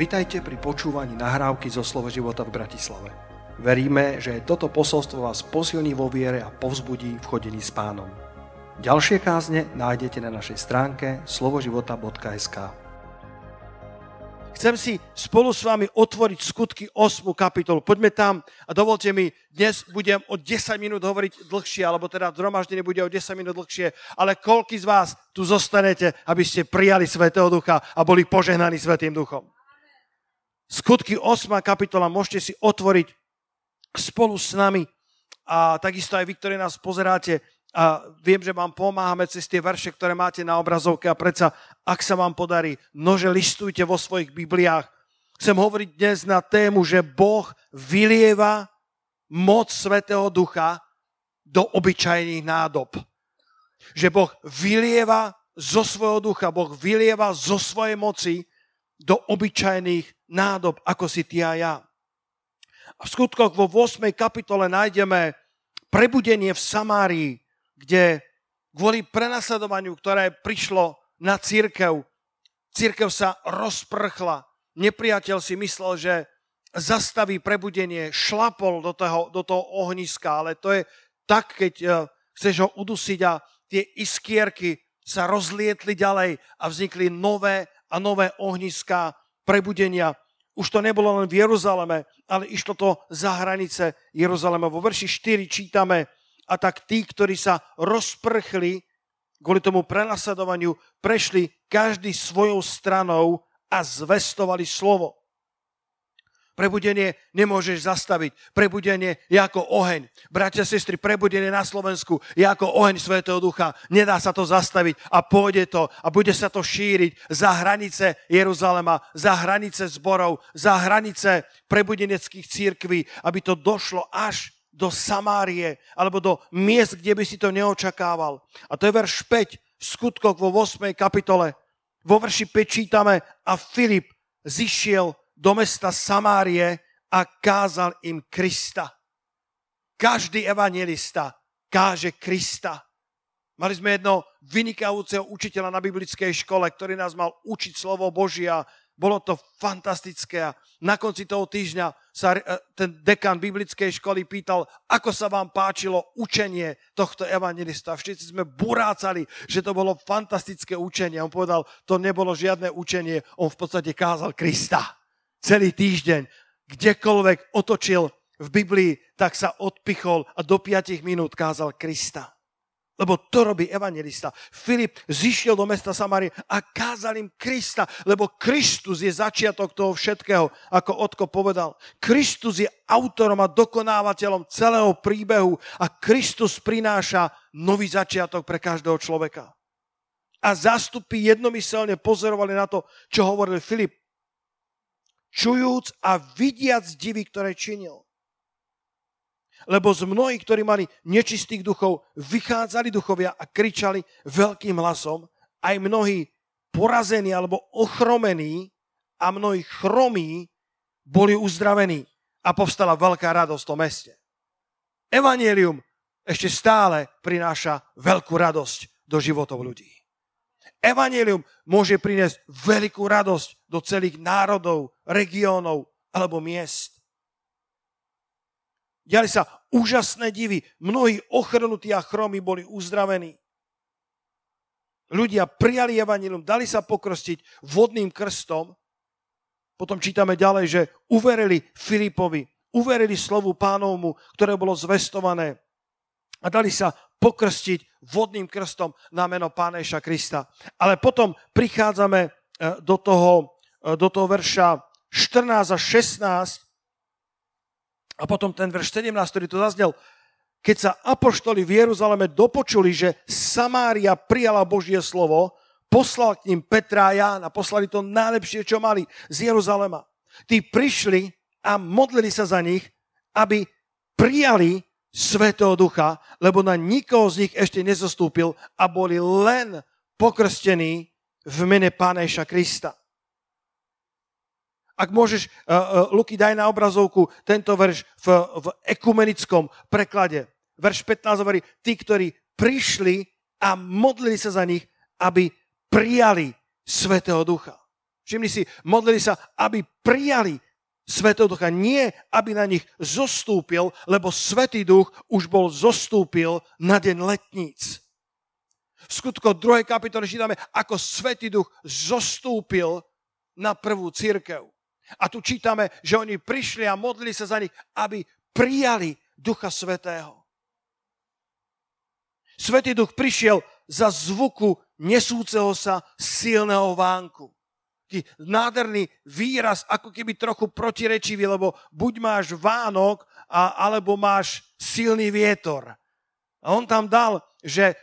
Vitajte pri počúvaní nahrávky zo Slovo života v Bratislave. Veríme, že toto posolstvo vás posilní vo viere a povzbudí v chodení s pánom. Ďalšie kázne nájdete na našej stránke slovoživota.sk Chcem si spolu s vami otvoriť skutky 8. kapitolu. Poďme tam a dovolte mi, dnes budem o 10 minút hovoriť dlhšie, alebo teda zhromaždenie bude o 10 minút dlhšie, ale koľky z vás tu zostanete, aby ste prijali Svetého Ducha a boli požehnaní Svetým Duchom. Skutky 8. kapitola môžete si otvoriť spolu s nami a takisto aj vy, ktorí nás pozeráte, a viem, že vám pomáhame cez tie verše, ktoré máte na obrazovke a predsa, ak sa vám podarí, nože listujte vo svojich Bibliách. Chcem hovoriť dnes na tému, že Boh vylieva moc Svetého Ducha do obyčajných nádob. Že Boh vylieva zo svojho ducha, Boh vylieva zo svojej moci do obyčajných nádob, ako si ty a ja. A v skutkoch vo 8. kapitole nájdeme prebudenie v Samárii, kde kvôli prenasledovaniu, ktoré prišlo na církev, církev sa rozprchla. Nepriateľ si myslel, že zastaví prebudenie, šlapol do toho, do toho ohniska, ale to je tak, keď uh, chceš ho udusiť a tie iskierky sa rozlietli ďalej a vznikli nové a nové ohniská prebudenia. Už to nebolo len v Jeruzaleme, ale išlo to za hranice Jeruzalema. Vo verši 4 čítame, a tak tí, ktorí sa rozprchli kvôli tomu prenasledovaniu, prešli každý svojou stranou a zvestovali slovo. Prebudenie nemôžeš zastaviť. Prebudenie je ako oheň. Bratia, sestry, prebudenie na Slovensku je ako oheň Svetého Ducha. Nedá sa to zastaviť a pôjde to a bude sa to šíriť za hranice Jeruzalema, za hranice zborov, za hranice prebudeneckých církví, aby to došlo až do Samárie alebo do miest, kde by si to neočakával. A to je verš 5 v skutkoch vo 8. kapitole. Vo verši 5 čítame a Filip zišiel do mesta Samárie a kázal im Krista. Každý evangelista káže Krista. Mali sme jedno vynikajúceho učiteľa na biblickej škole, ktorý nás mal učiť slovo Božia. Bolo to fantastické a na konci toho týždňa sa e, ten dekan biblickej školy pýtal, ako sa vám páčilo učenie tohto evangelista. Všetci sme burácali, že to bolo fantastické učenie. On povedal, to nebolo žiadne učenie, on v podstate kázal Krista celý týždeň, kdekoľvek otočil v Biblii, tak sa odpichol a do 5 minút kázal Krista. Lebo to robí evangelista. Filip zišiel do mesta Samarie a kázal im Krista, lebo Kristus je začiatok toho všetkého, ako Otko povedal. Kristus je autorom a dokonávateľom celého príbehu a Kristus prináša nový začiatok pre každého človeka. A zástupy jednomyselne pozorovali na to, čo hovoril Filip čujúc a vidiac divy, ktoré činil. Lebo z mnohých, ktorí mali nečistých duchov, vychádzali duchovia a kričali veľkým hlasom, aj mnohí porazení alebo ochromení a mnohí chromí boli uzdravení a povstala veľká radosť v tom meste. Evangelium ešte stále prináša veľkú radosť do životov ľudí. Evangelium môže priniesť veľkú radosť do celých národov, regiónov alebo miest. Diali sa úžasné divy. Mnohí ochrnutí a chromy boli uzdravení. Ľudia prijali evanilium, dali sa pokrostiť vodným krstom. Potom čítame ďalej, že uverili Filipovi, uverili slovu pánovmu, ktoré bolo zvestované a dali sa pokrstiť vodným krstom na meno Páneša Krista. Ale potom prichádzame e, do toho, e, do toho verša 14 a 16 a potom ten verš 17, ktorý tu zaznel, keď sa apoštoli v Jeruzaleme dopočuli, že Samária prijala Božie slovo, poslal k ním Petra a Jána, poslali to najlepšie, čo mali z Jeruzalema. Tí prišli a modlili sa za nich, aby prijali Svetého Ducha, lebo na nikoho z nich ešte nezostúpil a boli len pokrstení v mene Páneša Krista. Ak môžeš, uh, uh, Luky, daj na obrazovku tento verš v, v ekumenickom preklade. Verš 15 hovorí, tí, ktorí prišli a modlili sa za nich, aby prijali Svetého Ducha. Všimni si, modlili sa, aby prijali Svetého Ducha. Nie, aby na nich zostúpil, lebo Svetý Duch už bol zostúpil na deň letníc. V skutko 2. kapitole čítame, ako Svetý Duch zostúpil na prvú církev. A tu čítame, že oni prišli a modlili sa za nich, aby prijali Ducha Svetého. Svetý Duch prišiel za zvuku nesúceho sa silného vánku nádherný výraz, ako keby trochu protirečivý, lebo buď máš Vánok, a, alebo máš silný vietor. A on tam dal, že e,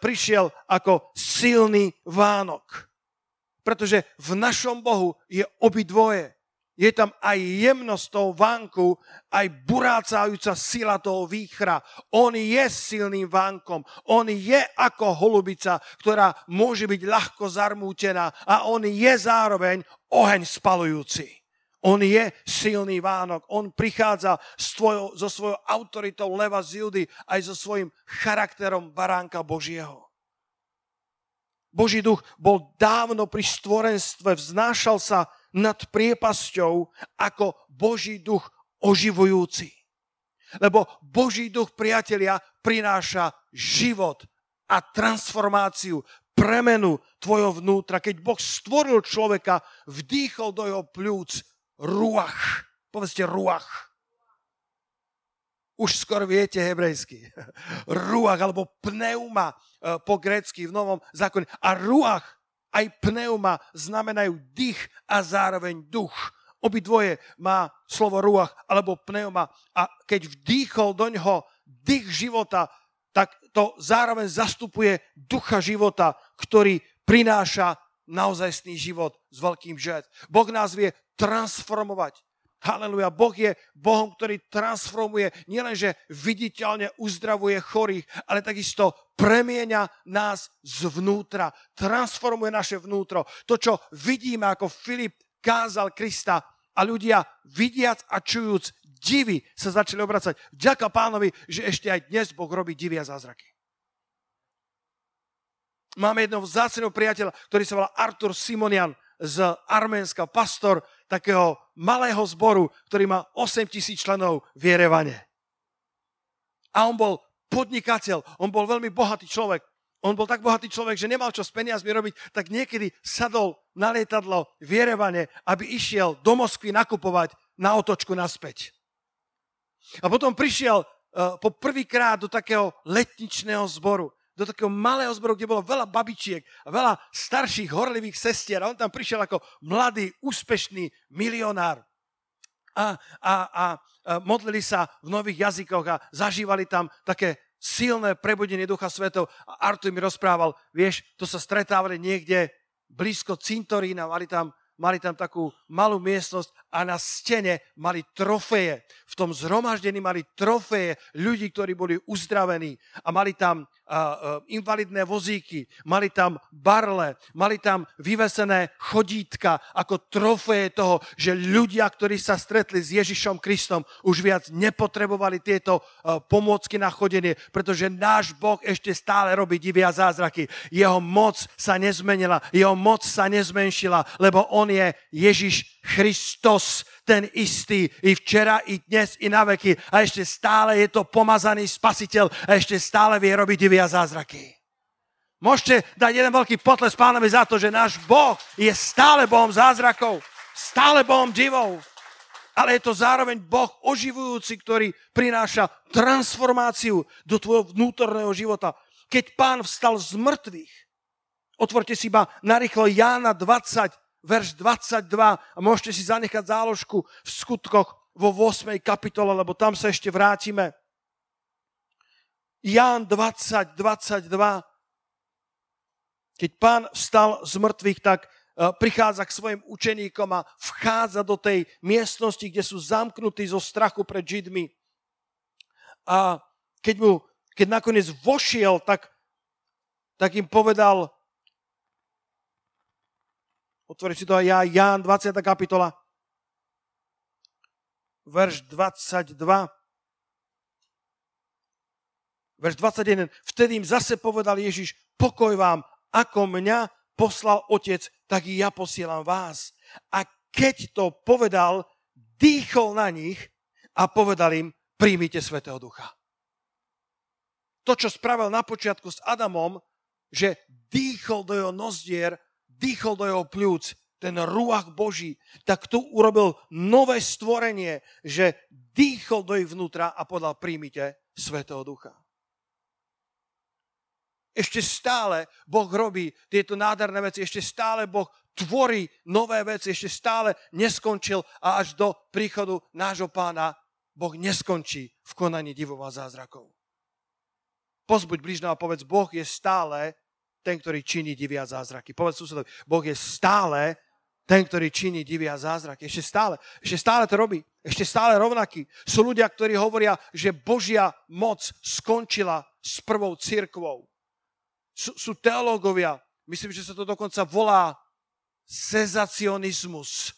prišiel ako silný Vánok. Pretože v našom Bohu je obidvoje je tam aj jemnosť toho vánku, aj burácajúca sila toho výchra. On je silným vánkom. On je ako holubica, ktorá môže byť ľahko zarmútená a on je zároveň oheň spalujúci. On je silný Vánok. On prichádza s so svojou autoritou leva z Judy aj so svojím charakterom baránka Božieho. Boží duch bol dávno pri stvorenstve, vznášal sa nad priepasťou ako Boží duch oživujúci. Lebo Boží duch, priatelia, prináša život a transformáciu, premenu tvojho vnútra. Keď Boh stvoril človeka, vdýchol do jeho pľúc ruach. Povedzte ruach. Už skoro viete hebrejsky. Ruach alebo pneuma eh, po grécky v Novom zákone. A ruach aj pneuma znamenajú dých a zároveň duch. Obidvoje má slovo ruach alebo pneuma a keď vdýchol do ňoho dých života, tak to zároveň zastupuje ducha života, ktorý prináša naozajstný život s veľkým žet. Boh nás vie transformovať. Haleluja. Boh je Bohom, ktorý transformuje, nielenže viditeľne uzdravuje chorých, ale takisto premieňa nás zvnútra. Transformuje naše vnútro. To, čo vidíme, ako Filip kázal Krista a ľudia vidiac a čujúc divy sa začali obracať. Vďaka pánovi, že ešte aj dnes Boh robí divy a zázraky. Máme jedného vzáceného priateľa, ktorý sa volá Artur Simonian z Arménska, pastor takého malého zboru, ktorý má 8 tisíc členov v Jerevane. A on bol podnikateľ, on bol veľmi bohatý človek. On bol tak bohatý človek, že nemal čo s peniazmi robiť, tak niekedy sadol na lietadlo v Jerevane, aby išiel do Moskvy nakupovať na otočku naspäť. A potom prišiel uh, po prvýkrát do takého letničného zboru do takého malého zboru, kde bolo veľa babičiek a veľa starších horlivých sestier a on tam prišiel ako mladý, úspešný milionár. A, a, a modlili sa v nových jazykoch a zažívali tam také silné prebudenie Ducha Svetov. A Artur mi rozprával, vieš, to sa stretávali niekde blízko cintorína, mali tam mali tam takú malú miestnosť a na stene mali trofeje. V tom zhromaždení mali trofeje ľudí, ktorí boli uzdravení a mali tam invalidné vozíky, mali tam barle, mali tam vyvesené chodítka ako trofeje toho, že ľudia, ktorí sa stretli s Ježišom Kristom, už viac nepotrebovali tieto pomôcky na chodenie, pretože náš Boh ešte stále robí divia zázraky. Jeho moc sa nezmenila, jeho moc sa nezmenšila, lebo on je Ježiš Kristus, ten istý i včera, i dnes, i na veky. A ešte stále je to pomazaný spasiteľ a ešte stále vie robiť divia zázraky. Môžete dať jeden veľký potles pánovi za to, že náš Boh je stále Bohom zázrakov, stále Bohom divov, ale je to zároveň Boh oživujúci, ktorý prináša transformáciu do tvojho vnútorného života. Keď pán vstal z mŕtvych, otvorte si iba narýchlo Jána 20, verš 22 a môžete si zanechať záložku v skutkoch vo 8. kapitole, lebo tam sa ešte vrátime. Ján 20, 22. Keď pán vstal z mŕtvych, tak e, prichádza k svojim učeníkom a vchádza do tej miestnosti, kde sú zamknutí zo strachu pred Židmi. A keď, mu, keď nakoniec vošiel, tak, tak im povedal, Otvoriť si to aj ja, Ján, 20. kapitola, verš 22. Verš 21. Vtedy im zase povedal Ježiš, pokoj vám, ako mňa poslal otec, tak i ja posielam vás. A keď to povedal, dýchol na nich a povedal im, príjmite Svetého Ducha. To, čo spravil na počiatku s Adamom, že dýchol do jeho nozdier, dýchol do jeho pľúc, ten ruach Boží, tak tu urobil nové stvorenie, že dýchol do ich vnútra a povedal, príjmite Svetého Ducha. Ešte stále Boh robí tieto nádherné veci, ešte stále Boh tvorí nové veci, ešte stále neskončil a až do príchodu nášho pána Boh neskončí v konaní divov a zázrakov. Pozbuď bližného a povedz, Boh je stále ten, ktorý činí divia zázraky. Povedz susedovi, Boh je stále ten, ktorý činí divia zázraky. Ešte stále, ešte stále to robí. Ešte stále rovnaký. Sú ľudia, ktorí hovoria, že Božia moc skončila s prvou církvou. Sú, sú teológovia, myslím, že sa to dokonca volá sezacionizmus.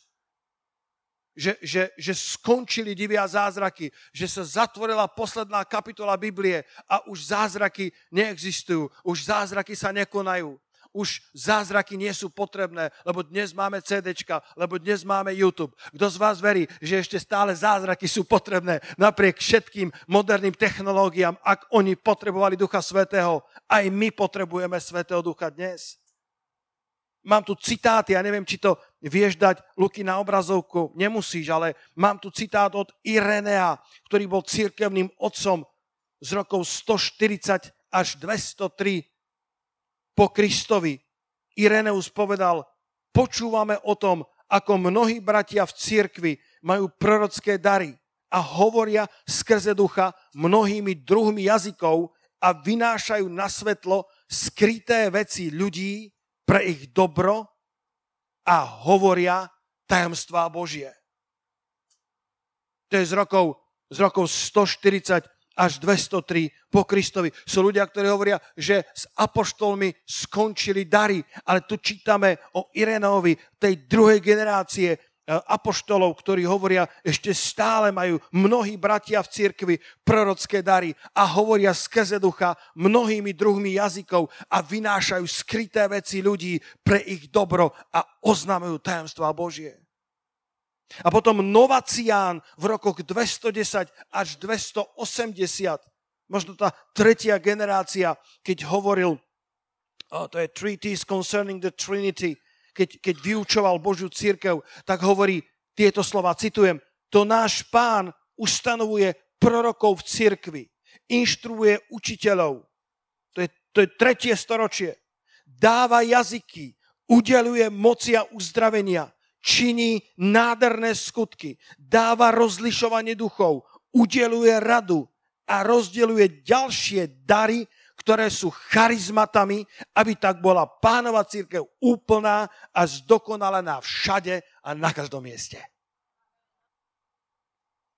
Že, že, že skončili divia zázraky, že sa zatvorila posledná kapitola Biblie a už zázraky neexistujú, už zázraky sa nekonajú už zázraky nie sú potrebné, lebo dnes máme CDčka, lebo dnes máme YouTube. Kto z vás verí, že ešte stále zázraky sú potrebné napriek všetkým moderným technológiám, ak oni potrebovali Ducha Svetého, aj my potrebujeme Svetého Ducha dnes. Mám tu citáty, ja neviem, či to vieš dať, Luky, na obrazovku, nemusíš, ale mám tu citát od Irenea, ktorý bol církevným otcom z rokov 140 až 203 po Kristovi. Ireneus povedal, počúvame o tom, ako mnohí bratia v cirkvi majú prorocké dary a hovoria skrze ducha mnohými druhmi jazykov a vynášajú na svetlo skryté veci ľudí pre ich dobro a hovoria tajomstvá Božie. To je z rokov, z rokov 140 až 203 po Kristovi. Sú ľudia, ktorí hovoria, že s apoštolmi skončili dary, ale tu čítame o Irenóvi, tej druhej generácie apoštolov, ktorí hovoria, ešte stále majú mnohí bratia v cirkvi prorocké dary a hovoria skrze ducha mnohými druhmi jazykov a vynášajú skryté veci ľudí pre ich dobro a oznamujú tajomstvá Božie. A potom Novacián v rokoch 210 až 280, možno tá tretia generácia, keď hovoril, oh, to je Treatise Concerning the Trinity, keď, keď vyučoval Božiu církev, tak hovorí tieto slova, citujem, to náš pán ustanovuje prorokov v cirkvi, inštruuje učiteľov, to je, to je tretie storočie, dáva jazyky, udeluje moci a uzdravenia, činí nádherné skutky, dáva rozlišovanie duchov, udeluje radu a rozdeluje ďalšie dary, ktoré sú charizmatami, aby tak bola pánova církev úplná a zdokonalená všade a na každom mieste.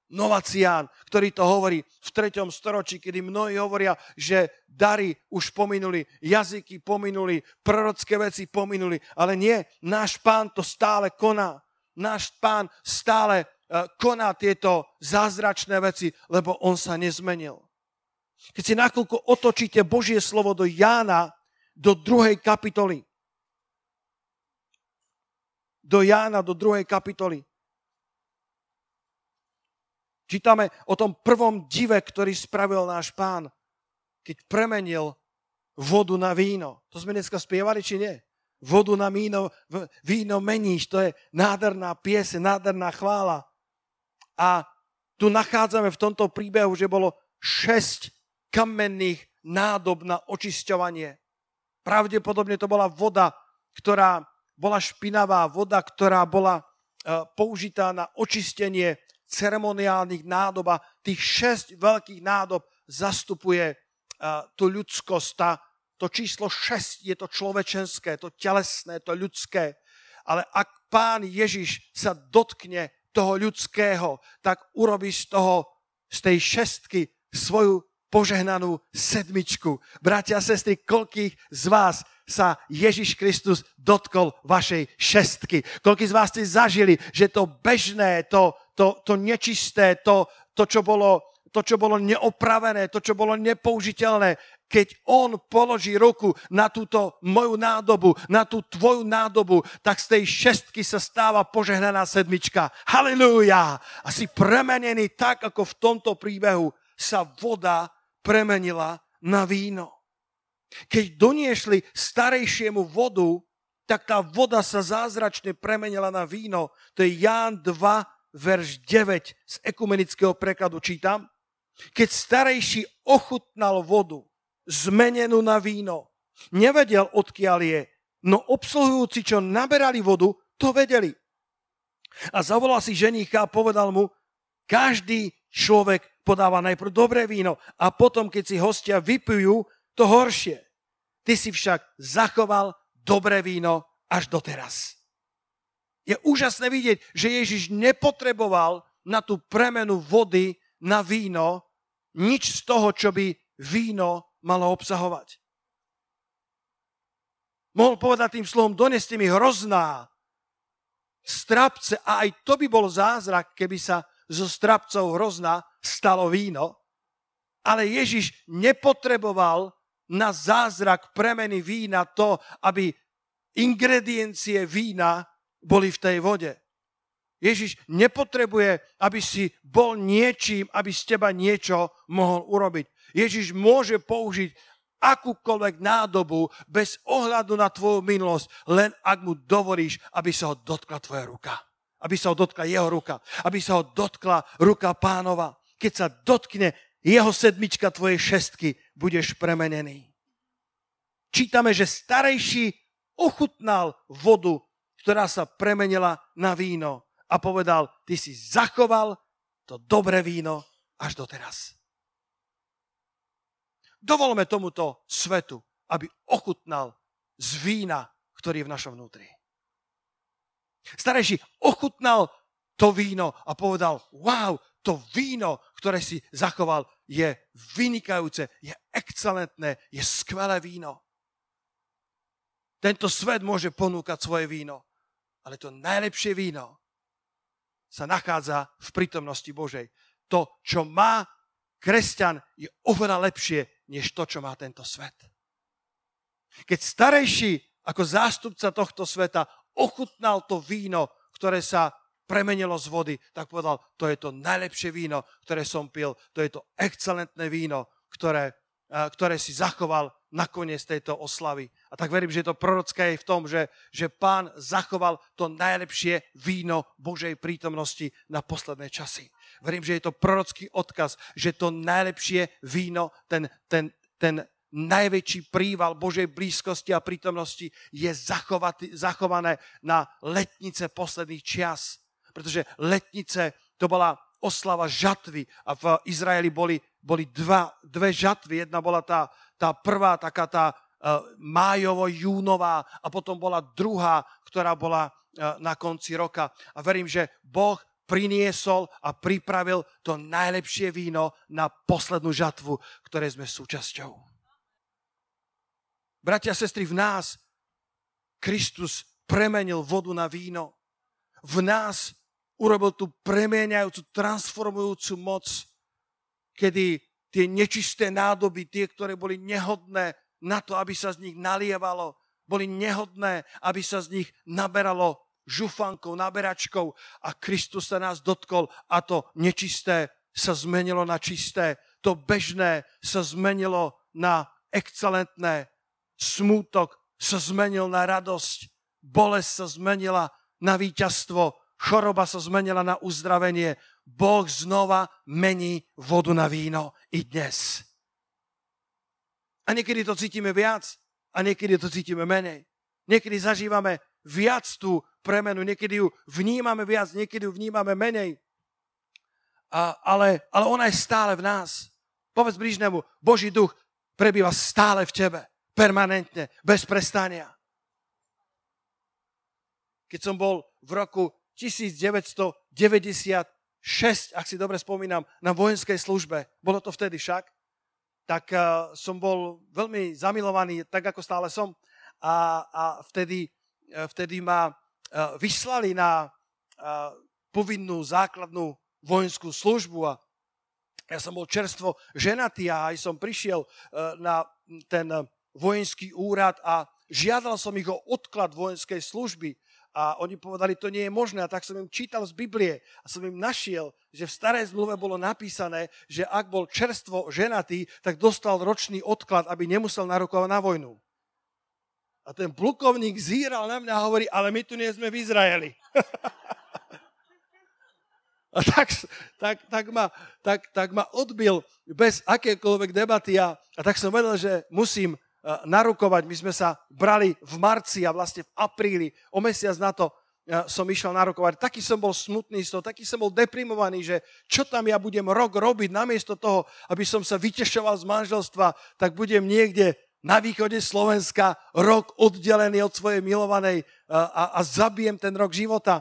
Novacián, ktorý to hovorí v 3. storočí, kedy mnohí hovoria, že dary už pominuli, jazyky pominuli, prorocké veci pominuli, ale nie, náš pán to stále koná. Náš pán stále eh, koná tieto zázračné veci, lebo on sa nezmenil. Keď si nakoľko otočíte Božie slovo do Jána, do druhej kapitoly, do Jána, do druhej kapitoly, Čítame o tom prvom dive, ktorý spravil náš pán, keď premenil vodu na víno. To sme dneska spievali, či nie? Vodu na víno, víno meníš, to je nádherná piese, nádherná chvála. A tu nachádzame v tomto príbehu, že bolo šesť kamenných nádob na očisťovanie. Pravdepodobne to bola voda, ktorá bola špinavá, voda, ktorá bola e, použitá na očistenie ceremoniálnych nádob a tých šesť veľkých nádob zastupuje uh, tú ľudskosť. Tá, to číslo šesť je to človečenské, to telesné, to ľudské. Ale ak pán Ježiš sa dotkne toho ľudského, tak urobí z toho, z tej šestky svoju požehnanú sedmičku. Bratia a sestry, koľkých z vás sa Ježiš Kristus dotkol vašej šestky? Koľký z vás ste zažili, že to bežné, to, to, to nečisté, to, to, čo bolo, to, čo bolo neopravené, to, čo bolo nepoužiteľné, keď on položí ruku na túto moju nádobu, na tú tvoju nádobu, tak z tej šestky sa stáva požehnaná sedmička. Halilúja! A si premenený tak, ako v tomto príbehu sa voda premenila na víno. Keď doniešli starejšiemu vodu, tak tá voda sa zázračne premenila na víno. To je Ján 2, verš 9 z ekumenického prekladu čítam. Keď starejší ochutnal vodu, zmenenú na víno, nevedel, odkiaľ je, no obsluhujúci, čo naberali vodu, to vedeli. A zavolal si ženícha a povedal mu, každý človek podáva najprv dobré víno a potom, keď si hostia vypijú, to horšie. Ty si však zachoval dobré víno až doteraz. Je úžasné vidieť, že Ježiš nepotreboval na tú premenu vody na víno nič z toho, čo by víno malo obsahovať. Mohol povedať tým slovom, doneste mi hrozná strapce a aj to by bol zázrak, keby sa zo strapcov hrozná stalo víno. Ale Ježiš nepotreboval na zázrak premeny vína to, aby ingrediencie vína boli v tej vode. Ježiš nepotrebuje, aby si bol niečím, aby z teba niečo mohol urobiť. Ježiš môže použiť akúkoľvek nádobu bez ohľadu na tvoju minulosť, len ak mu dovolíš, aby sa ho dotkla tvoja ruka. Aby sa ho dotkla jeho ruka. Aby sa ho dotkla ruka pánova. Keď sa dotkne jeho sedmička tvojej šestky, budeš premenený. Čítame, že starejší ochutnal vodu, ktorá sa premenila na víno a povedal, ty si zachoval to dobré víno až doteraz. Dovolme tomuto svetu, aby ochutnal z vína, ktorý je v našom vnútri. Starejší ochutnal to víno a povedal, wow, to víno, ktoré si zachoval, je vynikajúce, je excelentné, je skvelé víno. Tento svet môže ponúkať svoje víno, ale to najlepšie víno sa nachádza v prítomnosti Božej. To, čo má kresťan, je oveľa lepšie, než to, čo má tento svet. Keď starejší ako zástupca tohto sveta ochutnal to víno, ktoré sa premenilo z vody, tak povedal, to je to najlepšie víno, ktoré som pil, to je to excelentné víno, ktoré, ktoré si zachoval nakoniec tejto oslavy. A tak verím, že je to prorocké aj v tom, že, že pán zachoval to najlepšie víno Božej prítomnosti na posledné časy. Verím, že je to prorocký odkaz, že to najlepšie víno, ten, ten, ten najväčší príval Božej blízkosti a prítomnosti je zachované na letnice posledných čias. Pretože letnice to bola oslava žatvy a v Izraeli boli, boli dva, dve žatvy. Jedna bola tá, tá prvá, taká tá uh, májovo-júnová a potom bola druhá, ktorá bola uh, na konci roka. A verím, že Boh priniesol a pripravil to najlepšie víno na poslednú žatvu, ktoré sme súčasťou. Bratia a sestry, v nás Kristus premenil vodu na víno. V nás urobil tú premieňajúcu, transformujúcu moc, kedy tie nečisté nádoby, tie, ktoré boli nehodné na to, aby sa z nich nalievalo, boli nehodné, aby sa z nich naberalo žufankou, naberačkou a Kristus sa nás dotkol a to nečisté sa zmenilo na čisté, to bežné sa zmenilo na excelentné, smútok sa zmenil na radosť, bolesť sa zmenila na víťazstvo, choroba sa zmenila na uzdravenie, Boh znova mení vodu na víno i dnes. A niekedy to cítime viac a niekedy to cítime menej. Niekedy zažívame viac tú premenu, niekedy ju vnímame viac, niekedy ju vnímame menej. A, ale, ale ona je stále v nás. Povedz blížnemu, Boží duch prebýva stále v tebe, permanentne, bez prestania. Keď som bol v roku 1990 6, ak si dobre spomínam, na vojenskej službe, bolo to vtedy však, tak uh, som bol veľmi zamilovaný, tak ako stále som. A, a vtedy, uh, vtedy ma uh, vyslali na povinnú základnú vojenskú službu a, Ja som bol čerstvo ženatý a aj som prišiel na ten vojenský úrad a žiadal som ich o odklad vojenskej služby a oni povedali, to nie je možné. A tak som im čítal z Biblie a som im našiel, že v starej zmluve bolo napísané, že ak bol čerstvo ženatý, tak dostal ročný odklad, aby nemusel narokovať na vojnu. A ten plukovník zíral na mňa a hovorí, ale my tu nie sme v Izraeli. a tak, tak, tak, ma, tak, tak ma odbil bez akékoľvek debaty a, a tak som vedel, že musím narukovať. My sme sa brali v marci a vlastne v apríli, o mesiac na to som išiel narukovať. Taký som bol smutný z toho, taký som bol deprimovaný, že čo tam ja budem rok robiť, namiesto toho, aby som sa vytešoval z manželstva, tak budem niekde na východe Slovenska rok oddelený od svojej milovanej a, a zabijem ten rok života.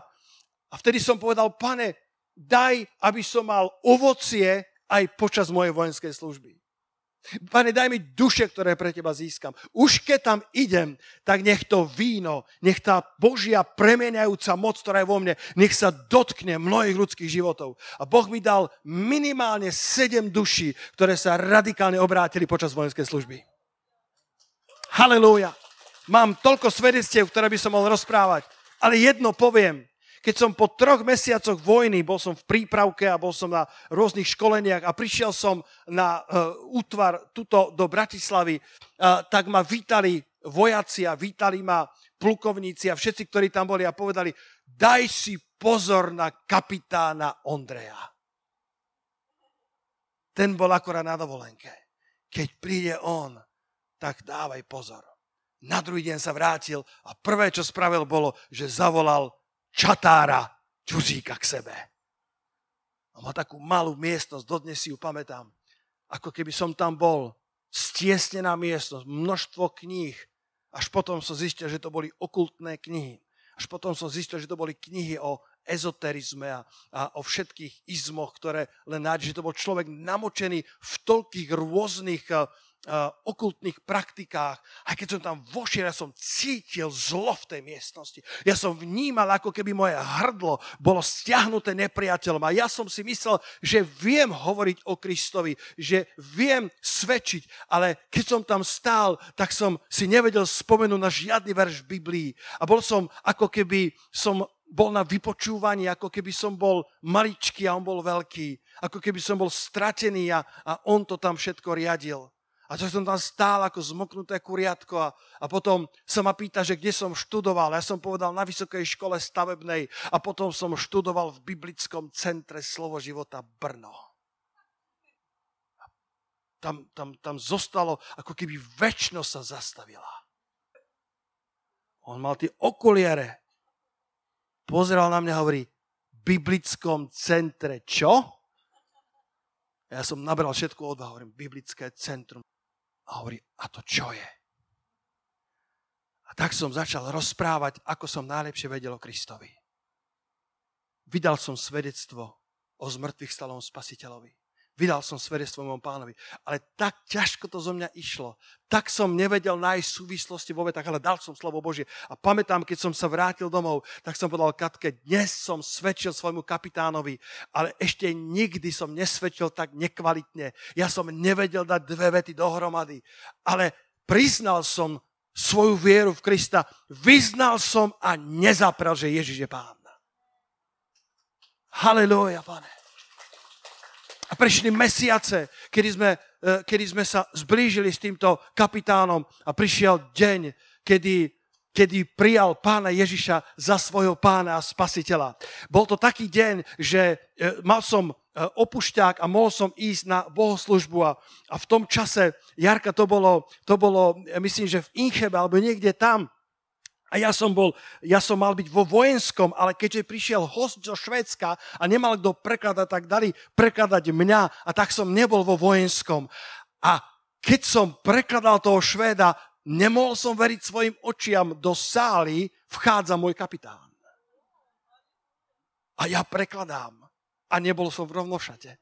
A vtedy som povedal, pane, daj, aby som mal ovocie aj počas mojej vojenskej služby. Pane, daj mi duše, ktoré pre teba získam. Už keď tam idem, tak nech to víno, nech tá Božia premeniajúca moc, ktorá je vo mne, nech sa dotkne mnohých ľudských životov. A Boh mi dal minimálne sedem duší, ktoré sa radikálne obrátili počas vojenskej služby. Halelúja. Mám toľko svedectiev, ktoré by som mohol rozprávať. Ale jedno poviem. Keď som po troch mesiacoch vojny, bol som v prípravke a bol som na rôznych školeniach a prišiel som na uh, útvar tuto do Bratislavy, uh, tak ma vítali vojaci a vítali ma plukovníci a všetci, ktorí tam boli a povedali, daj si pozor na kapitána Ondreja. Ten bol akorát na dovolenke. Keď príde on, tak dávaj pozor. Na druhý deň sa vrátil a prvé, čo spravil, bolo, že zavolal čatára čuzíka k sebe. A má takú malú miestnosť, dodnes si ju pamätám. Ako keby som tam bol, stiesnená miestnosť, množstvo kníh. Až potom som zistil, že to boli okultné knihy. Až potom som zistil, že to boli knihy o ezoterizme a, a o všetkých izmoch, ktoré len nájde, že to bol človek namočený v toľkých rôznych uh, okultných praktikách. A keď som tam vošiel, ja som cítil zlo v tej miestnosti. Ja som vnímal, ako keby moje hrdlo bolo stiahnuté nepriateľom. A ja som si myslel, že viem hovoriť o Kristovi, že viem svedčiť, ale keď som tam stál, tak som si nevedel spomenúť na žiadny verš v Biblii. A bol som, ako keby som bol na vypočúvaní, ako keby som bol maličký a on bol veľký. Ako keby som bol stratený a, a on to tam všetko riadil. A to som tam stál ako zmoknuté kuriatko a, a potom sa ma pýta, že kde som študoval. Ja som povedal na Vysokej škole stavebnej a potom som študoval v biblickom centre Slovo života Brno. Tam, tam, tam zostalo, ako keby väčšnosť sa zastavila. On mal tie okuliare. Pozeral na mňa a hovorí, biblickom centre čo? Ja som nabral všetko odvahu, hovorím, biblické centrum. A hovorí, a to čo je? A tak som začal rozprávať, ako som najlepšie vedel o Kristovi. Vydal som svedectvo o zmrtvých stalom spasiteľovi. Vydal som svedectvo môjom pánovi. Ale tak ťažko to zo mňa išlo. Tak som nevedel nájsť súvislosti vo vetách, ale dal som slovo Božie. A pamätám, keď som sa vrátil domov, tak som povedal Katke, dnes som svedčil svojmu kapitánovi, ale ešte nikdy som nesvedčil tak nekvalitne. Ja som nevedel dať dve vety dohromady. Ale priznal som svoju vieru v Krista. Vyznal som a nezaprel, že Ježiš je pán. Halelúja, pane. A prešli mesiace, kedy sme, e, kedy sme sa zblížili s týmto kapitánom a prišiel deň, kedy, kedy prijal pána Ježiša za svojho pána a spasiteľa. Bol to taký deň, že e, mal som e, opušťák a mohol som ísť na bohoslužbu a, a v tom čase, Jarka, to bolo, to bolo, myslím, že v Inchebe alebo niekde tam, a ja som, bol, ja som mal byť vo vojenskom, ale keďže prišiel host zo Švédska a nemal kto prekladať, tak dali prekladať mňa a tak som nebol vo vojenskom. A keď som prekladal toho Švéda, nemohol som veriť svojim očiam. Do sály vchádza môj kapitán. A ja prekladám. A nebol som v rovnošate.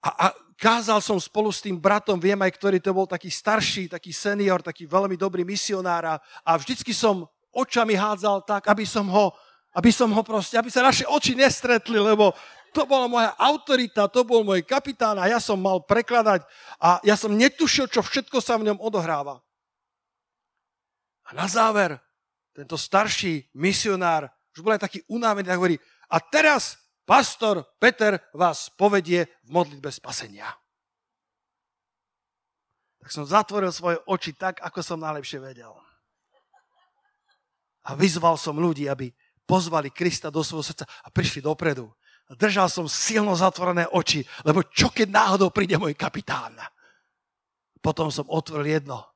A, a kázal som spolu s tým bratom, viem aj, ktorý to bol taký starší, taký senior, taký veľmi dobrý misionár a vždycky som očami hádzal tak, aby som ho, aby som ho proste, aby sa naše oči nestretli, lebo to bola moja autorita, to bol môj kapitán a ja som mal prekladať a ja som netušil, čo všetko sa v ňom odohráva. A na záver, tento starší misionár, už bol aj taký unávený, tak hovorí, a teraz pastor Peter vás povedie v modlitbe spasenia. Tak som zatvoril svoje oči tak, ako som najlepšie vedel. A vyzval som ľudí, aby pozvali Krista do svojho srdca a prišli dopredu. A držal som silno zatvorené oči, lebo čo keď náhodou príde môj kapitán? Potom som otvoril jedno.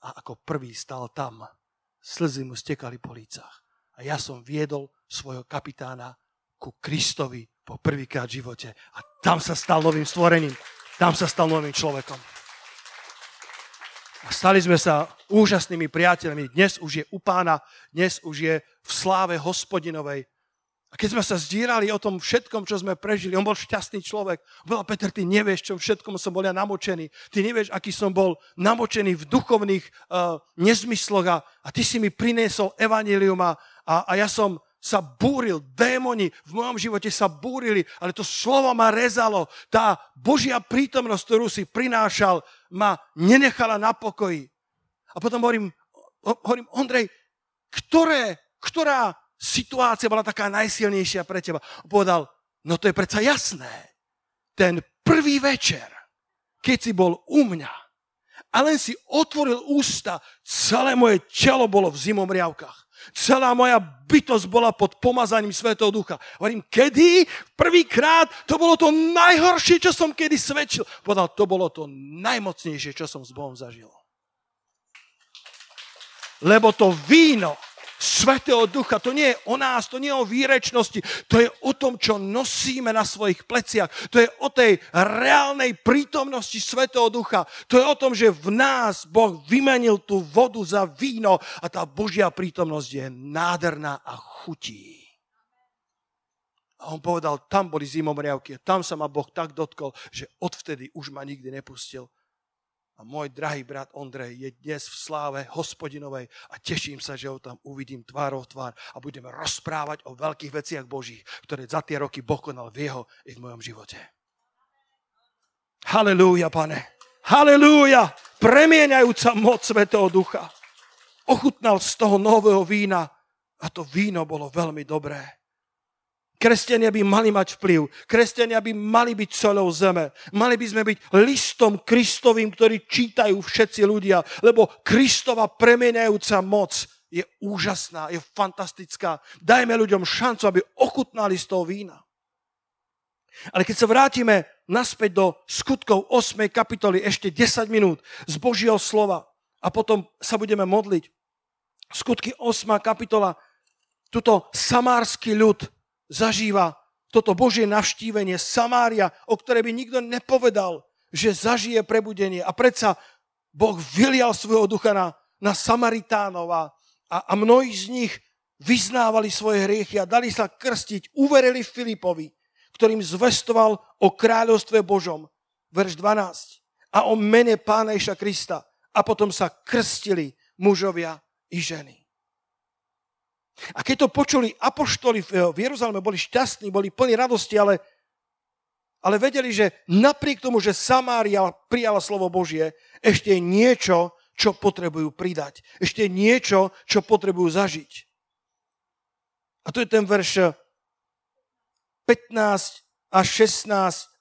A ako prvý stal tam. Slzy mu stekali po lícach. A ja som viedol svojho kapitána ku Kristovi po prvýkrát v živote. A tam sa stal novým stvorením. Tam sa stal novým človekom. A stali sme sa úžasnými priateľmi. Dnes už je u pána, dnes už je v sláve hospodinovej. A keď sme sa zdírali o tom všetkom, čo sme prežili, on bol šťastný človek. Bola, Peter, ty nevieš, čo všetkom som bol ja namočený. Ty nevieš, aký som bol namočený v duchovných uh, nezmysloch a, a ty si mi priniesol evanilium a, a, a ja som sa búril, démoni v mojom živote sa búrili, ale to slovo ma rezalo. Tá Božia prítomnosť, ktorú si prinášal, ma nenechala na pokoji. A potom hovorím, hovorím Ondrej, ktoré, ktorá situácia bola taká najsilnejšia pre teba? Povedal, no to je predsa jasné. Ten prvý večer, keď si bol u mňa a len si otvoril ústa, celé moje telo bolo v zimomriavkách. Celá moja bytosť bola pod pomazaním Svetého Ducha. Hovorím, kedy? Prvýkrát to bolo to najhoršie, čo som kedy svedčil. Povedal, to bolo to najmocnejšie, čo som s Bohom zažil. Lebo to víno, Svetého Ducha. To nie je o nás, to nie je o výrečnosti, to je o tom, čo nosíme na svojich pleciach. To je o tej reálnej prítomnosti Svetého Ducha. To je o tom, že v nás Boh vymenil tú vodu za víno a tá Božia prítomnosť je nádherná a chutí. A on povedal, tam boli zimomriavky, tam sa ma Boh tak dotkol, že odvtedy už ma nikdy nepustil. A môj drahý brat Ondrej je dnes v sláve hospodinovej a teším sa, že ho tam uvidím tvárov tvár a budeme rozprávať o veľkých veciach Božích, ktoré za tie roky Boh konal v jeho i v mojom živote. Halelúja, pane. Halelúja. Premieňajúca moc Svetého Ducha. Ochutnal z toho nového vína a to víno bolo veľmi dobré. Kresťania by mali mať vplyv. Kresťania by mali byť solou zeme. Mali by sme byť listom Kristovým, ktorý čítajú všetci ľudia, lebo Kristova premenajúca moc je úžasná, je fantastická. Dajme ľuďom šancu, aby ochutnali z toho vína. Ale keď sa vrátime naspäť do skutkov 8. kapitoly, ešte 10 minút z Božieho slova a potom sa budeme modliť. Skutky 8. kapitola, tuto samársky ľud, zažíva toto Božie navštívenie Samária, o ktoré by nikto nepovedal, že zažije prebudenie. A predsa Boh vylial svojho ducha na, na Samaritánov a, a mnohí z nich vyznávali svoje hriechy a dali sa krstiť, uverili Filipovi, ktorým zvestoval o kráľovstve Božom. Verš 12. A o mene Pána Iša Krista. A potom sa krstili mužovia i ženy. A keď to počuli apoštoli v Jeruzaleme, boli šťastní, boli plní radosti, ale, ale vedeli, že napriek tomu, že Samária prijala slovo Božie, ešte je niečo, čo potrebujú pridať. Ešte je niečo, čo potrebujú zažiť. A to je ten verš 15 a 16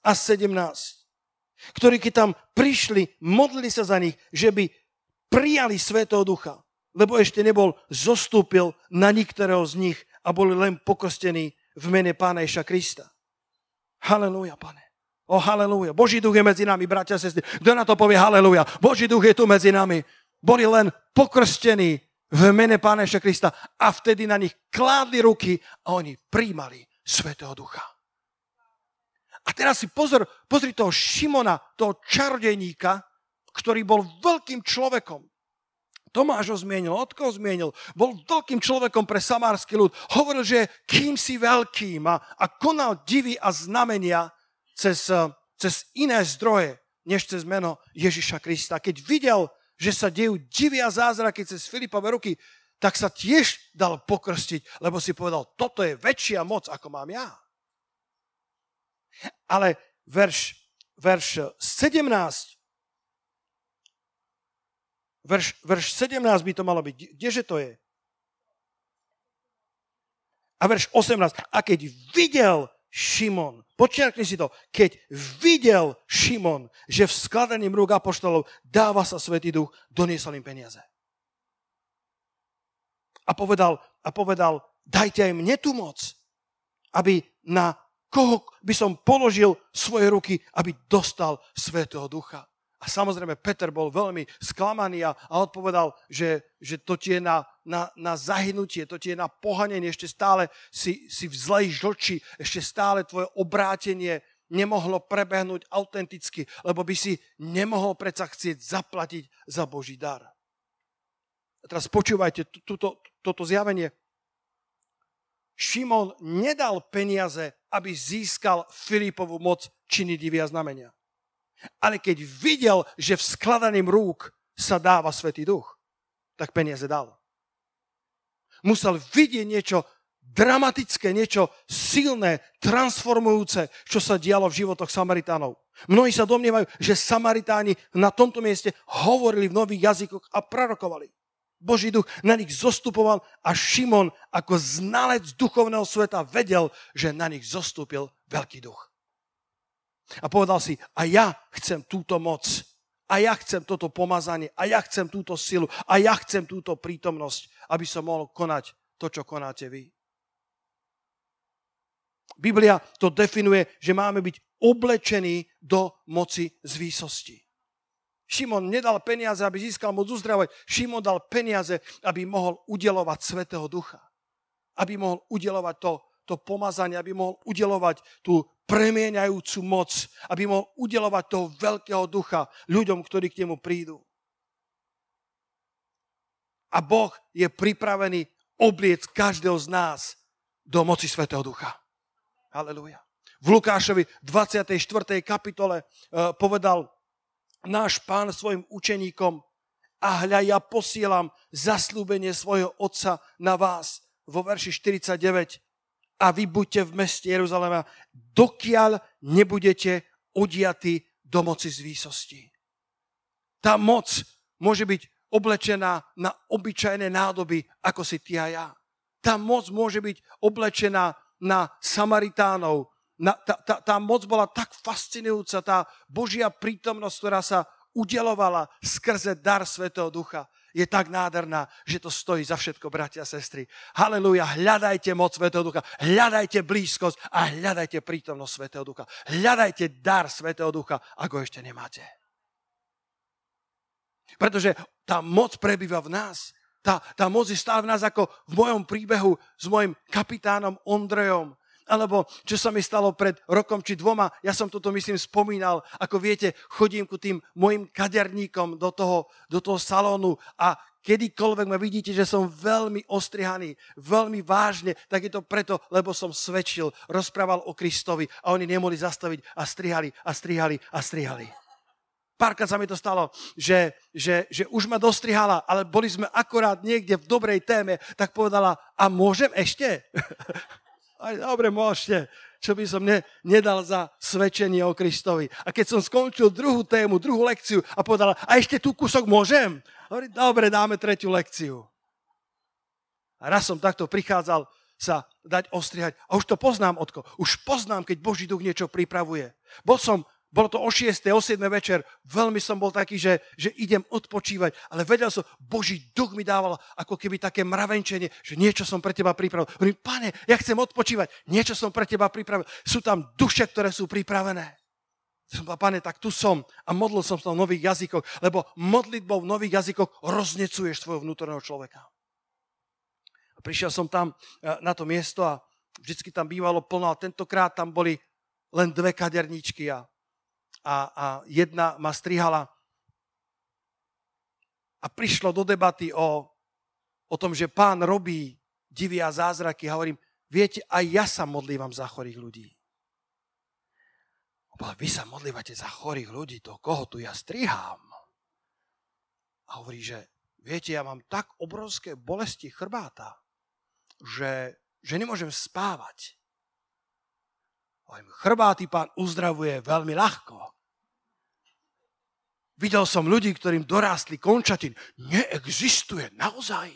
a 17, ktorí keď tam prišli, modlili sa za nich, že by prijali Svetého Ducha lebo ešte nebol zostúpil na niektorého z nich a boli len pokostení v mene Pána Ježa Krista. Halelúja, pane. O, halelúja. Boží duch je medzi nami, bratia a sestry. Kto na to povie halelúja? Boží duch je tu medzi nami. Boli len pokrstení v mene Pána Ježa Krista a vtedy na nich kládli ruky a oni príjmali Svetého Ducha. A teraz si pozor, pozri toho Šimona, toho čarodejníka, ktorý bol veľkým človekom. Tomáš ho zmienil, Otko ho zmienil, bol veľkým človekom pre samársky ľud. Hovoril, že kým si veľkým a, a konal divy a znamenia cez, eh, cez iné zdroje, než cez meno Ježiša Krista. Keď videl, že sa dejú a zázraky cez Filipové ruky, tak sa tiež dal pokrstiť, lebo si povedal, toto je väčšia moc, ako mám ja. Ale verš, verš 17, verš, verš 17 by to malo byť. Kdeže to je? A verš 18. A keď videl Šimon, počiarkni si to, keď videl Šimon, že v skladaním rúk apoštolov dáva sa Svetý Duch, doniesol im peniaze. A povedal, a povedal, dajte aj mne tú moc, aby na koho by som položil svoje ruky, aby dostal Svetého Ducha. A samozrejme, Peter bol veľmi sklamaný a, a odpovedal, že, že to ti je na, na, na zahynutie, to ti je na pohanenie, ešte stále si, si v zlej žlči, ešte stále tvoje obrátenie nemohlo prebehnúť autenticky, lebo by si nemohol predsa chcieť zaplatiť za Boží dar. A teraz počúvajte toto zjavenie. Šimon nedal peniaze, aby získal Filipovú moc činy divia znamenia. Ale keď videl, že v skladaným rúk sa dáva Svetý Duch, tak peniaze dal. Musel vidieť niečo dramatické, niečo silné, transformujúce, čo sa dialo v životoch Samaritánov. Mnohí sa domnievajú, že Samaritáni na tomto mieste hovorili v nových jazykoch a prorokovali. Boží duch na nich zostupoval a Šimon ako znalec duchovného sveta vedel, že na nich zostúpil veľký duch. A povedal si, a ja chcem túto moc, a ja chcem toto pomazanie, a ja chcem túto silu, a ja chcem túto prítomnosť, aby som mohol konať to, čo konáte vy. Biblia to definuje, že máme byť oblečení do moci z výsosti. Šimon nedal peniaze, aby získal moc uzdravovať. Šimon dal peniaze, aby mohol udelovať Svetého Ducha. Aby mohol udelovať to, to pomazanie, aby mohol udelovať tú premieňajúcu moc, aby mohol udelovať toho veľkého ducha ľuďom, ktorí k nemu prídu. A Boh je pripravený obliec každého z nás do moci Svetého Ducha. Halelujá. V Lukášovi 24. kapitole uh, povedal náš pán svojim učeníkom a hľa ja posielam zaslúbenie svojho otca na vás. Vo verši 49 a vy buďte v meste Jeruzalema, dokiaľ nebudete odiatí do moci z výsosti. Tá moc môže byť oblečená na obyčajné nádoby, ako si ty a ja. Tá moc môže byť oblečená na Samaritánov. Na, tá, tá, tá moc bola tak fascinujúca, tá Božia prítomnosť, ktorá sa udelovala skrze dar Svetého Ducha je tak nádherná, že to stojí za všetko, bratia a sestry. Haleluja, hľadajte moc Svetého Ducha, hľadajte blízkosť a hľadajte prítomnosť Svetého Ducha. Hľadajte dar Svetého Ducha, ako ešte nemáte. Pretože tá moc prebýva v nás. Tá, tá moc je stále v nás ako v mojom príbehu s mojim kapitánom Ondrejom, alebo čo sa mi stalo pred rokom či dvoma, ja som toto myslím spomínal, ako viete, chodím ku tým mojim kaderníkom do toho, do toho salónu a kedykoľvek ma vidíte, že som veľmi ostrihaný, veľmi vážne, tak je to preto, lebo som svedčil, rozprával o Kristovi a oni nemohli zastaviť a strihali a strihali a strihali. Párkrát sa mi to stalo, že, že, že už ma dostrihala, ale boli sme akorát niekde v dobrej téme, tak povedala, a môžem ešte? Aj dobre, môžete. Čo by som ne, nedal za svedčenie o Kristovi. A keď som skončil druhú tému, druhú lekciu a povedala, a ešte tu kúsok môžem? Hovorí, dobre, dáme tretiu lekciu. A raz som takto prichádzal sa dať ostrihať. A už to poznám, Otko. Už poznám, keď Boží duch niečo pripravuje. Bol som bolo to o 6. o 7. večer. Veľmi som bol taký, že, že idem odpočívať. Ale vedel som, Boží duch mi dával ako keby také mravenčenie, že niečo som pre teba pripravil. Hovorím, pane, ja chcem odpočívať. Niečo som pre teba pripravil. Sú tam duše, ktoré sú pripravené. Som povedal, pane, tak tu som a modlil som sa v nových jazykoch, lebo modlitbou v nových jazykoch roznecuješ svojho vnútorného človeka. A prišiel som tam e, na to miesto a vždycky tam bývalo plno a tentokrát tam boli len dve kaderníčky a a, a jedna ma strihala a prišlo do debaty o, o tom, že pán robí divy a zázraky. A hovorím, viete, aj ja sa modlívam za chorých ľudí. Vy sa modlívate za chorých ľudí, to koho tu ja strihám? A hovorí, že viete, ja mám tak obrovské bolesti chrbáta, že, že nemôžem spávať. Chrbáty pán uzdravuje veľmi ľahko. Videl som ľudí, ktorým dorástli končatin. Neexistuje, naozaj.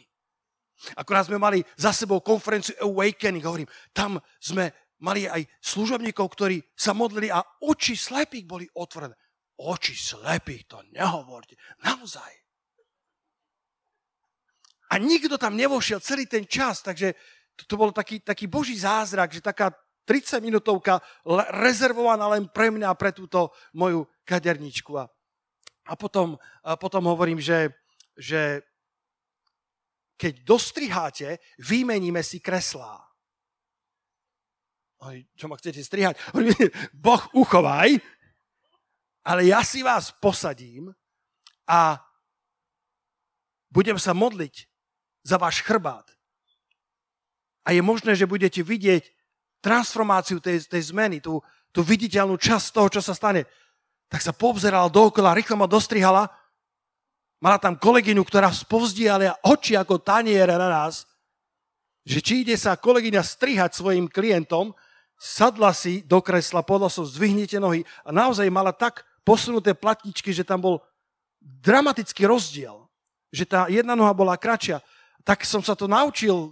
Akorát sme mali za sebou konferenciu Awakening, hovorím, tam sme mali aj služobníkov, ktorí sa modlili a oči slepých boli otvorené. Oči slepých, to nehovorte. Naozaj. A nikto tam nevošiel celý ten čas, takže to, to bol taký, taký boží zázrak, že taká 30 minútovka rezervovaná len pre mňa a pre túto moju kaderničku. A, a, potom, a potom hovorím, že, že keď dostriháte, vymeníme si kreslá. Čo ma chcete strihať? Boh uchovaj, ale ja si vás posadím a budem sa modliť za váš chrbát. A je možné, že budete vidieť transformáciu tej, tej zmeny, tú, tú viditeľnú časť toho, čo sa stane. Tak sa poobzerala dookola, rýchlo ma dostrihala. Mala tam kolegyňu, ktorá spovzdiala oči ako taniere na nás, že či ide sa kolegyňa strihať svojim klientom, sadla si do kresla, podľa som, zdvihnite nohy a naozaj mala tak posunuté platničky, že tam bol dramatický rozdiel. Že tá jedna noha bola kratšia. Tak som sa to naučil,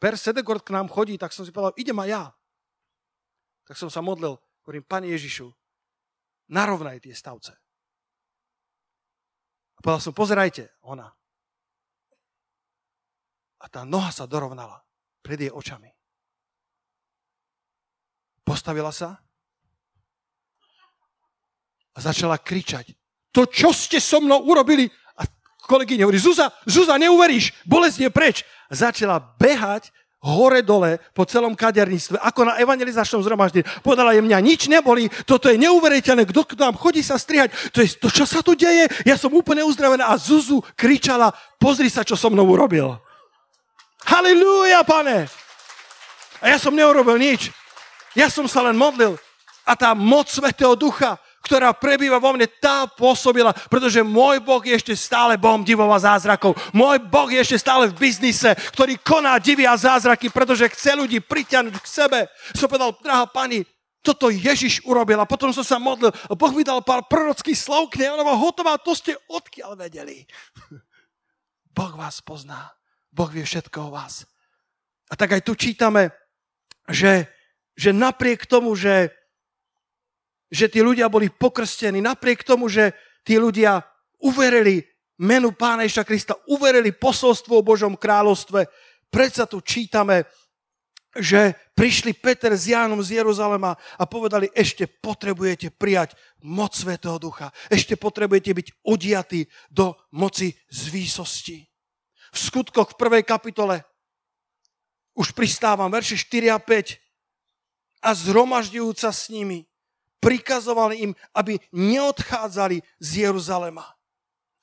Per Sedegord k nám chodí, tak som si povedal, idem aj ja tak som sa modlil, hovorím, Pane Ježišu, narovnaj tie stavce. A povedal som, pozerajte, ona. A tá noha sa dorovnala pred jej očami. Postavila sa a začala kričať. To, čo ste so mnou urobili? A kolegyňa hovorí, Zuza, Zuza, neuveríš, bolesť je preč. A začala behať hore-dole po celom kaderníctve, ako na evangelizačnom zhromaždení. Podala je mňa, nič neboli, toto je neuveriteľné, kto k nám chodí sa strihať, to je to, čo sa tu deje, ja som úplne uzdravená a Zuzu kričala, pozri sa, čo so mnou urobil. Halilúja, pane! A ja som neurobil nič. Ja som sa len modlil. A tá moc Svetého Ducha ktorá prebýva vo mne, tá pôsobila, pretože môj Boh je ešte stále Bohom divov a zázrakov. Môj Boh je ešte stále v biznise, ktorý koná divy a zázraky, pretože chce ľudí priťahnuť k sebe. Som povedal, drahá pani, toto Ježiš urobil a potom som sa modlil. A Boh mi dal pár prorockých slov k nej, ona bola hotová, to ste odkiaľ vedeli. Boh vás pozná. Boh vie všetko o vás. A tak aj tu čítame, že, že napriek tomu, že že tí ľudia boli pokrstení, napriek tomu, že tí ľudia uverili menu Pána Iša Krista, uverili posolstvo o Božom kráľovstve. Predsa tu čítame, že prišli Peter s Jánom z Jeruzalema a povedali, ešte potrebujete prijať moc Svetého Ducha. Ešte potrebujete byť odiatí do moci z. V skutkoch v prvej kapitole už pristávam verše 4 a 5 a zhromažďujúca s nimi prikazoval im, aby neodchádzali z Jeruzalema,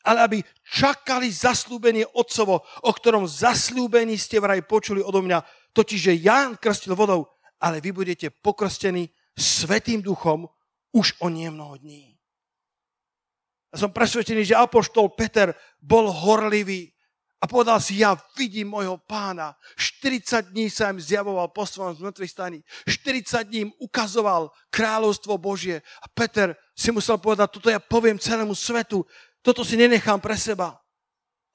ale aby čakali zaslúbenie Otcovo, o ktorom zaslúbení ste vraj počuli odo mňa, totiž, že Ján krstil vodou, ale vy budete pokrstení Svetým duchom už o nie mnoho dní. Ja som presvedčený, že apoštol Peter bol horlivý, a povedal si, ja vidím môjho pána. 40 dní sa im zjavoval po svojom zmrtvých staní. 40 dní im ukazoval kráľovstvo Božie. A Peter si musel povedať, toto ja poviem celému svetu. Toto si nenechám pre seba.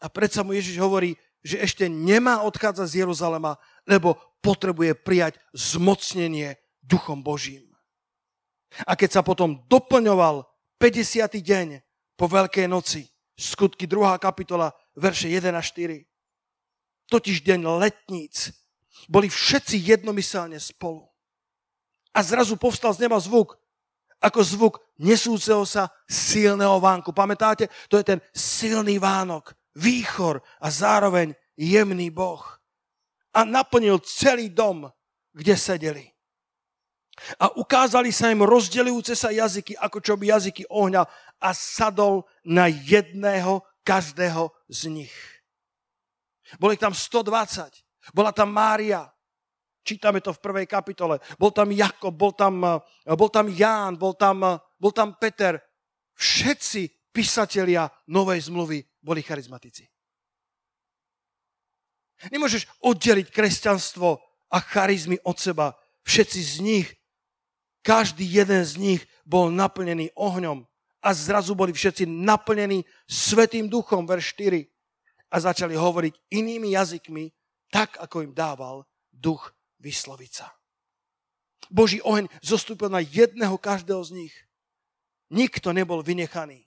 A predsa mu Ježiš hovorí, že ešte nemá odchádzať z Jeruzalema, lebo potrebuje prijať zmocnenie duchom Božím. A keď sa potom doplňoval 50. deň po Veľkej noci, skutky 2. kapitola, verše 1 a 4. Totiž deň letníc. Boli všetci jednomyselne spolu. A zrazu povstal z neba zvuk, ako zvuk nesúceho sa silného vánku. Pamätáte? To je ten silný vánok, výchor a zároveň jemný boh. A naplnil celý dom, kde sedeli. A ukázali sa im rozdelujúce sa jazyky, ako čo by jazyky ohňa a sadol na jedného každého z nich. Boli tam 120. Bola tam Mária. Čítame to v prvej kapitole. Bol tam Jakob, bol tam, bol tam Ján, bol tam, bol tam Peter. Všetci písatelia Novej zmluvy boli charizmatici. Nemôžeš oddeliť kresťanstvo a charizmy od seba. Všetci z nich, každý jeden z nich bol naplnený ohňom a zrazu boli všetci naplnení Svetým duchom, verš 4. A začali hovoriť inými jazykmi, tak ako im dával duch vysloviť sa. Boží oheň zostúpil na jedného každého z nich. Nikto nebol vynechaný.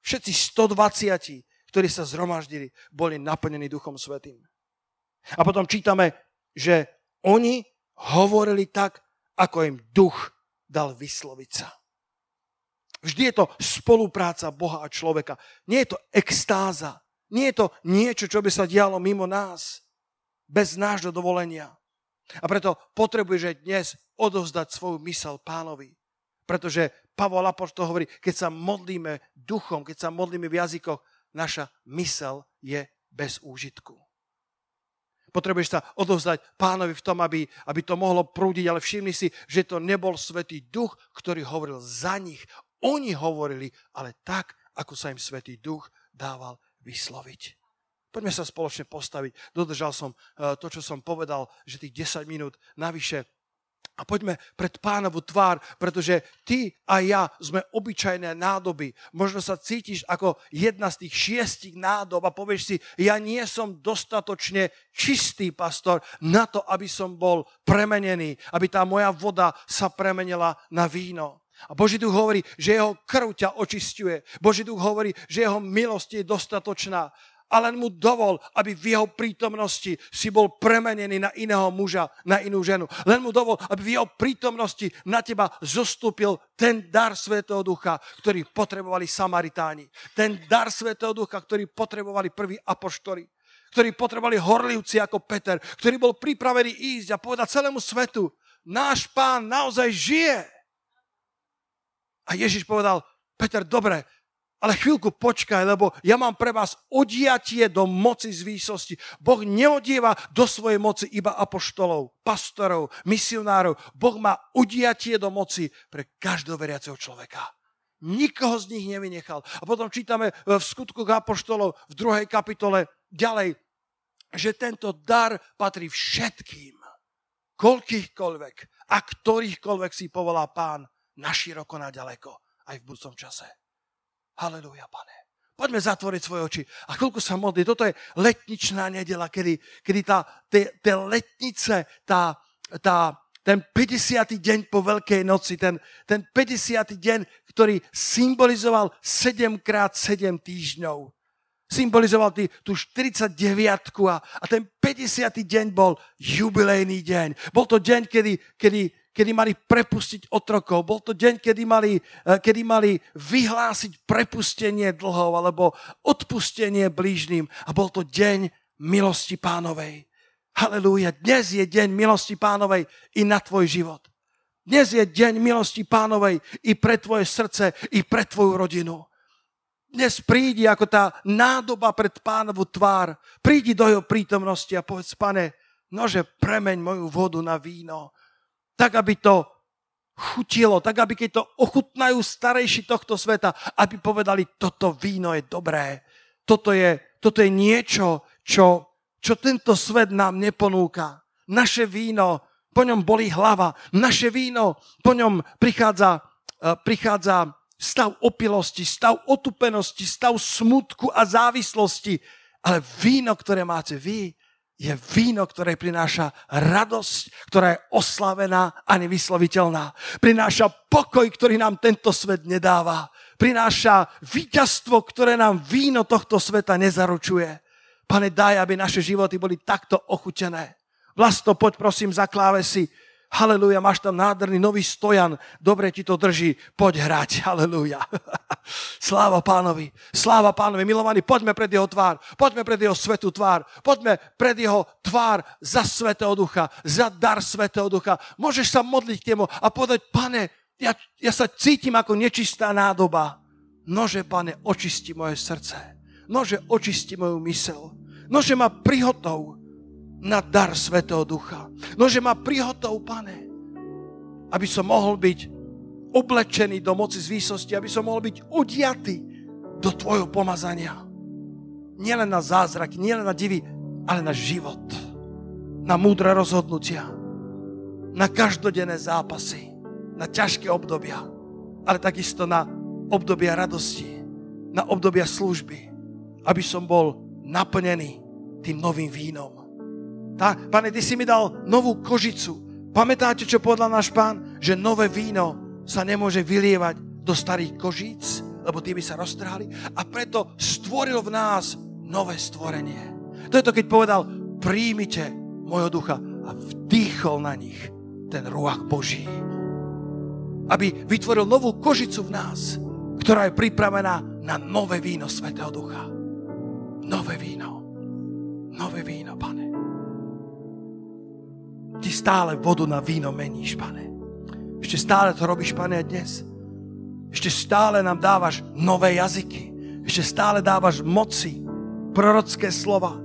Všetci 120, ktorí sa zhromaždili, boli naplnení Duchom Svetým. A potom čítame, že oni hovorili tak, ako im duch dal vysloviť sa. Vždy je to spolupráca Boha a človeka. Nie je to extáza. Nie je to niečo, čo by sa dialo mimo nás. Bez nášho dovolenia. A preto potrebuješ dnes odovzdať svoju mysel pánovi. Pretože Pavol Apoštol hovorí, keď sa modlíme duchom, keď sa modlíme v jazykoch, naša mysel je bez úžitku. Potrebuješ sa odovzdať pánovi v tom, aby, aby to mohlo prúdiť, ale všimni si, že to nebol Svetý Duch, ktorý hovoril za nich. Oni hovorili, ale tak, ako sa im Svetý Duch dával vysloviť. Poďme sa spoločne postaviť. Dodržal som eh, to, čo som povedal, že tých 10 minút navyše a poďme pred pánovu tvár, pretože ty a ja sme obyčajné nádoby. Možno sa cítiš ako jedna z tých šiestich nádob a povieš si, ja nie som dostatočne čistý pastor na to, aby som bol premenený, aby tá moja voda sa premenila na víno. A Boží duch hovorí, že jeho krv ťa očistuje. Boží duch hovorí, že jeho milosť je dostatočná a len mu dovol, aby v jeho prítomnosti si bol premenený na iného muža, na inú ženu. Len mu dovol, aby v jeho prítomnosti na teba zostúpil ten dar Svetého Ducha, ktorý potrebovali Samaritáni. Ten dar Svetého Ducha, ktorý potrebovali prví apoštori ktorí potrebovali horlivci ako Peter, ktorý bol pripravený ísť a povedať celému svetu, náš pán naozaj žije. A Ježiš povedal, Peter, dobre, ale chvíľku počkaj, lebo ja mám pre vás odiatie do moci z výsosti. Boh neodieva do svojej moci iba apoštolov, pastorov, misionárov. Boh má odiatie do moci pre každého veriaceho človeka. Nikoho z nich nevynechal. A potom čítame v skutku apoštolov v druhej kapitole ďalej, že tento dar patrí všetkým, koľkýchkoľvek a ktorýchkoľvek si povolá pán na široko, na ďaleko, aj v budúcom čase. Halelúja, pane. Poďme zatvoriť svoje oči a chvíľku sa modliť. Toto je letničná nedela, kedy, kedy tá, tie, tie letnice, tá, tá, ten 50. deň po Veľkej noci, ten, ten 50. deň, ktorý symbolizoval 7 krát 7 týždňov. Symbolizoval tý, tú 49 a, a ten 50. deň bol jubilejný deň. Bol to deň, kedy, kedy kedy mali prepustiť otrokov. Bol to deň, kedy mali, eh, kedy mali vyhlásiť prepustenie dlhov alebo odpustenie blížným. A bol to deň milosti pánovej. Halelúja. Dnes je deň milosti pánovej i na tvoj život. Dnes je deň milosti pánovej i pre tvoje srdce, i pre tvoju rodinu. Dnes prídi ako tá nádoba pred pánovu tvár. Prídi do jeho prítomnosti a povedz, pane, nože premeň moju vodu na víno tak aby to chutilo, tak aby keď to ochutnajú starejší tohto sveta, aby povedali, toto víno je dobré, toto je, toto je niečo, čo, čo tento svet nám neponúka. Naše víno, po ňom bolí hlava, naše víno, po ňom prichádza, uh, prichádza stav opilosti, stav otupenosti, stav smutku a závislosti. Ale víno, ktoré máte vy, je víno, ktoré prináša radosť, ktorá je oslavená a nevysloviteľná. Prináša pokoj, ktorý nám tento svet nedáva. Prináša víťazstvo, ktoré nám víno tohto sveta nezaručuje. Pane, daj, aby naše životy boli takto ochutené. Vlasto, poď prosím za klávesy Haleluja, máš tam nádherný nový stojan. Dobre ti to drží. Poď hrať. Haleluja. Sláva pánovi. Sláva pánovi. Milovaní, poďme pred jeho tvár. Poďme pred jeho svetú tvár. Poďme pred jeho tvár za svetého ducha. Za dar svetého ducha. Môžeš sa modliť k nemu a povedať, pane, ja, ja sa cítim ako nečistá nádoba. Nože, pane, očisti moje srdce. Nože, očisti moju mysel. Nože ma prihotov na dar Svetého Ducha. Nože ma prihotov, pane, aby som mohol byť oblečený do moci z aby som mohol byť odiatý do Tvojho pomazania. Nielen na zázrak, nielen na divy, ale na život, na múdre rozhodnutia, na každodenné zápasy, na ťažké obdobia, ale takisto na obdobia radosti, na obdobia služby, aby som bol naplnený tým novým vínom. Tá, pane, ty si mi dal novú kožicu. Pamätáte, čo povedal náš pán? Že nové víno sa nemôže vylievať do starých kožíc, lebo tie by sa roztrhali. A preto stvoril v nás nové stvorenie. To je to, keď povedal, príjmite môjho ducha a vdýchol na nich ten ruach Boží. Aby vytvoril novú kožicu v nás, ktorá je pripravená na nové víno Svetého Ducha. Nové víno. Nové víno, pane. Ty stále vodu na víno meníš, pane. Ešte stále to robíš, pane, dnes. Ešte stále nám dávaš nové jazyky. Ešte stále dávaš moci, prorocké slova.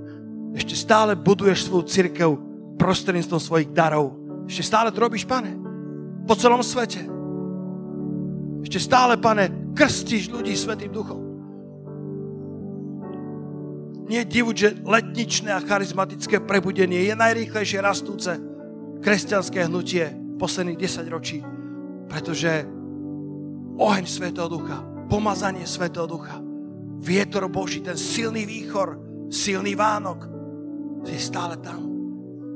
Ešte stále buduješ svoju církev prostredníctvom svojich darov. Ešte stále to robíš, pane. Po celom svete. Ešte stále, pane, krstíš ľudí Svetým duchom. Nie je divuť, že letničné a charizmatické prebudenie je najrýchlejšie rastúce kresťanské hnutie posledných 10 ročí. Pretože oheň Svetého Ducha, pomazanie Svetého Ducha, vietor Boží, ten silný výchor, silný Vánok, je stále tam.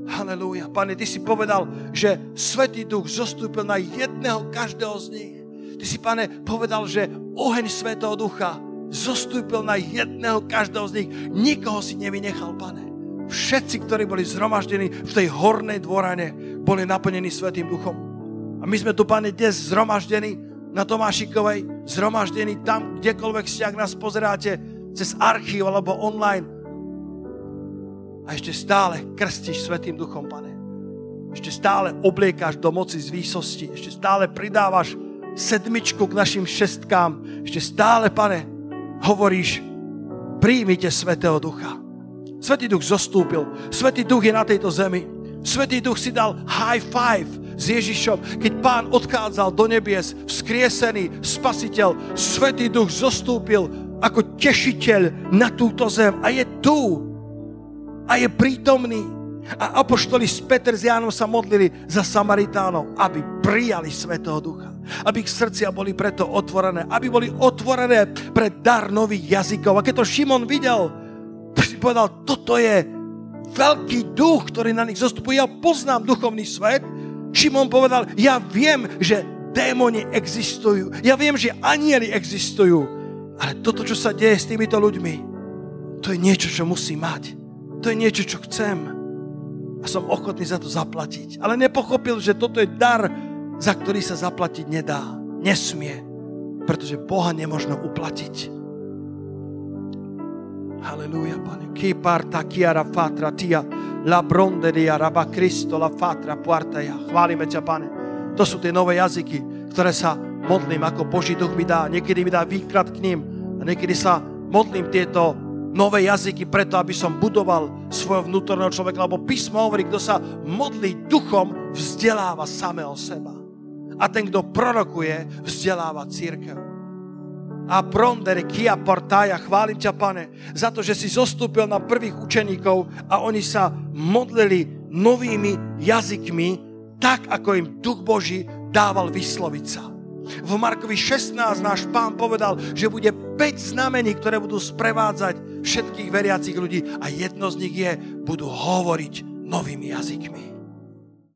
Halelúja. Pane, Ty si povedal, že Svetý Duch zostúpil na jedného každého z nich. Ty si, pane, povedal, že oheň Svetého Ducha zostúpil na jedného každého z nich. Nikoho si nevynechal, pane. Všetci, ktorí boli zhromaždení v tej hornej dvorane, boli naplnení Svetým Duchom. A my sme tu, pane, dnes zhromaždení na Tomášikovej, zhromaždení tam, kdekoľvek ste, ak nás pozeráte, cez archív alebo online. A ešte stále krstíš Svetým Duchom, pane. Ešte stále obliekáš do moci z výsosti. Ešte stále pridávaš sedmičku k našim šestkám. Ešte stále, pane, hovoríš, príjmite Svetého Ducha. Svetý duch zostúpil. Svetý duch je na tejto zemi. Svetý duch si dal high five s Ježišom, keď pán odchádzal do nebies, vzkriesený spasiteľ. Svetý duch zostúpil ako tešiteľ na túto zem a je tu a je prítomný. A apoštoli s Peter s Jánom sa modlili za Samaritánov, aby prijali Svetého Ducha. Aby ich srdcia boli preto otvorené. Aby boli otvorené pre dar nových jazykov. A keď to Šimon videl, si povedal, toto je veľký duch, ktorý na nich zostupuje. Ja poznám duchovný svet. Šimon povedal, ja viem, že démoni existujú. Ja viem, že anieli existujú. Ale toto, čo sa deje s týmito ľuďmi, to je niečo, čo musí mať. To je niečo, čo chcem. A som ochotný za to zaplatiť. Ale nepochopil, že toto je dar, za ktorý sa zaplatiť nedá. Nesmie. Pretože Boha nemožno uplatiť. Halleluja, Pane. Chi parta chiara fatra tia, la bronde di araba Cristo, la fatra puarta ja. Chválime ťa, Pane. To sú tie nové jazyky, ktoré sa modlím, ako Boží duch mi dá. Niekedy mi dá výklad k ním a niekedy sa modlím tieto nové jazyky preto, aby som budoval svojho vnútorného človeka, lebo písmo hovorí, kto sa modlí duchom, vzdeláva samého seba. A ten, kto prorokuje, vzdeláva církev a prondere kia portaja. Chválim ťa, pane, za to, že si zostúpil na prvých učeníkov a oni sa modlili novými jazykmi, tak, ako im Duch Boží dával vysloviť sa. V Markovi 16 náš pán povedal, že bude 5 znamení, ktoré budú sprevádzať všetkých veriacich ľudí a jedno z nich je, budú hovoriť novými jazykmi.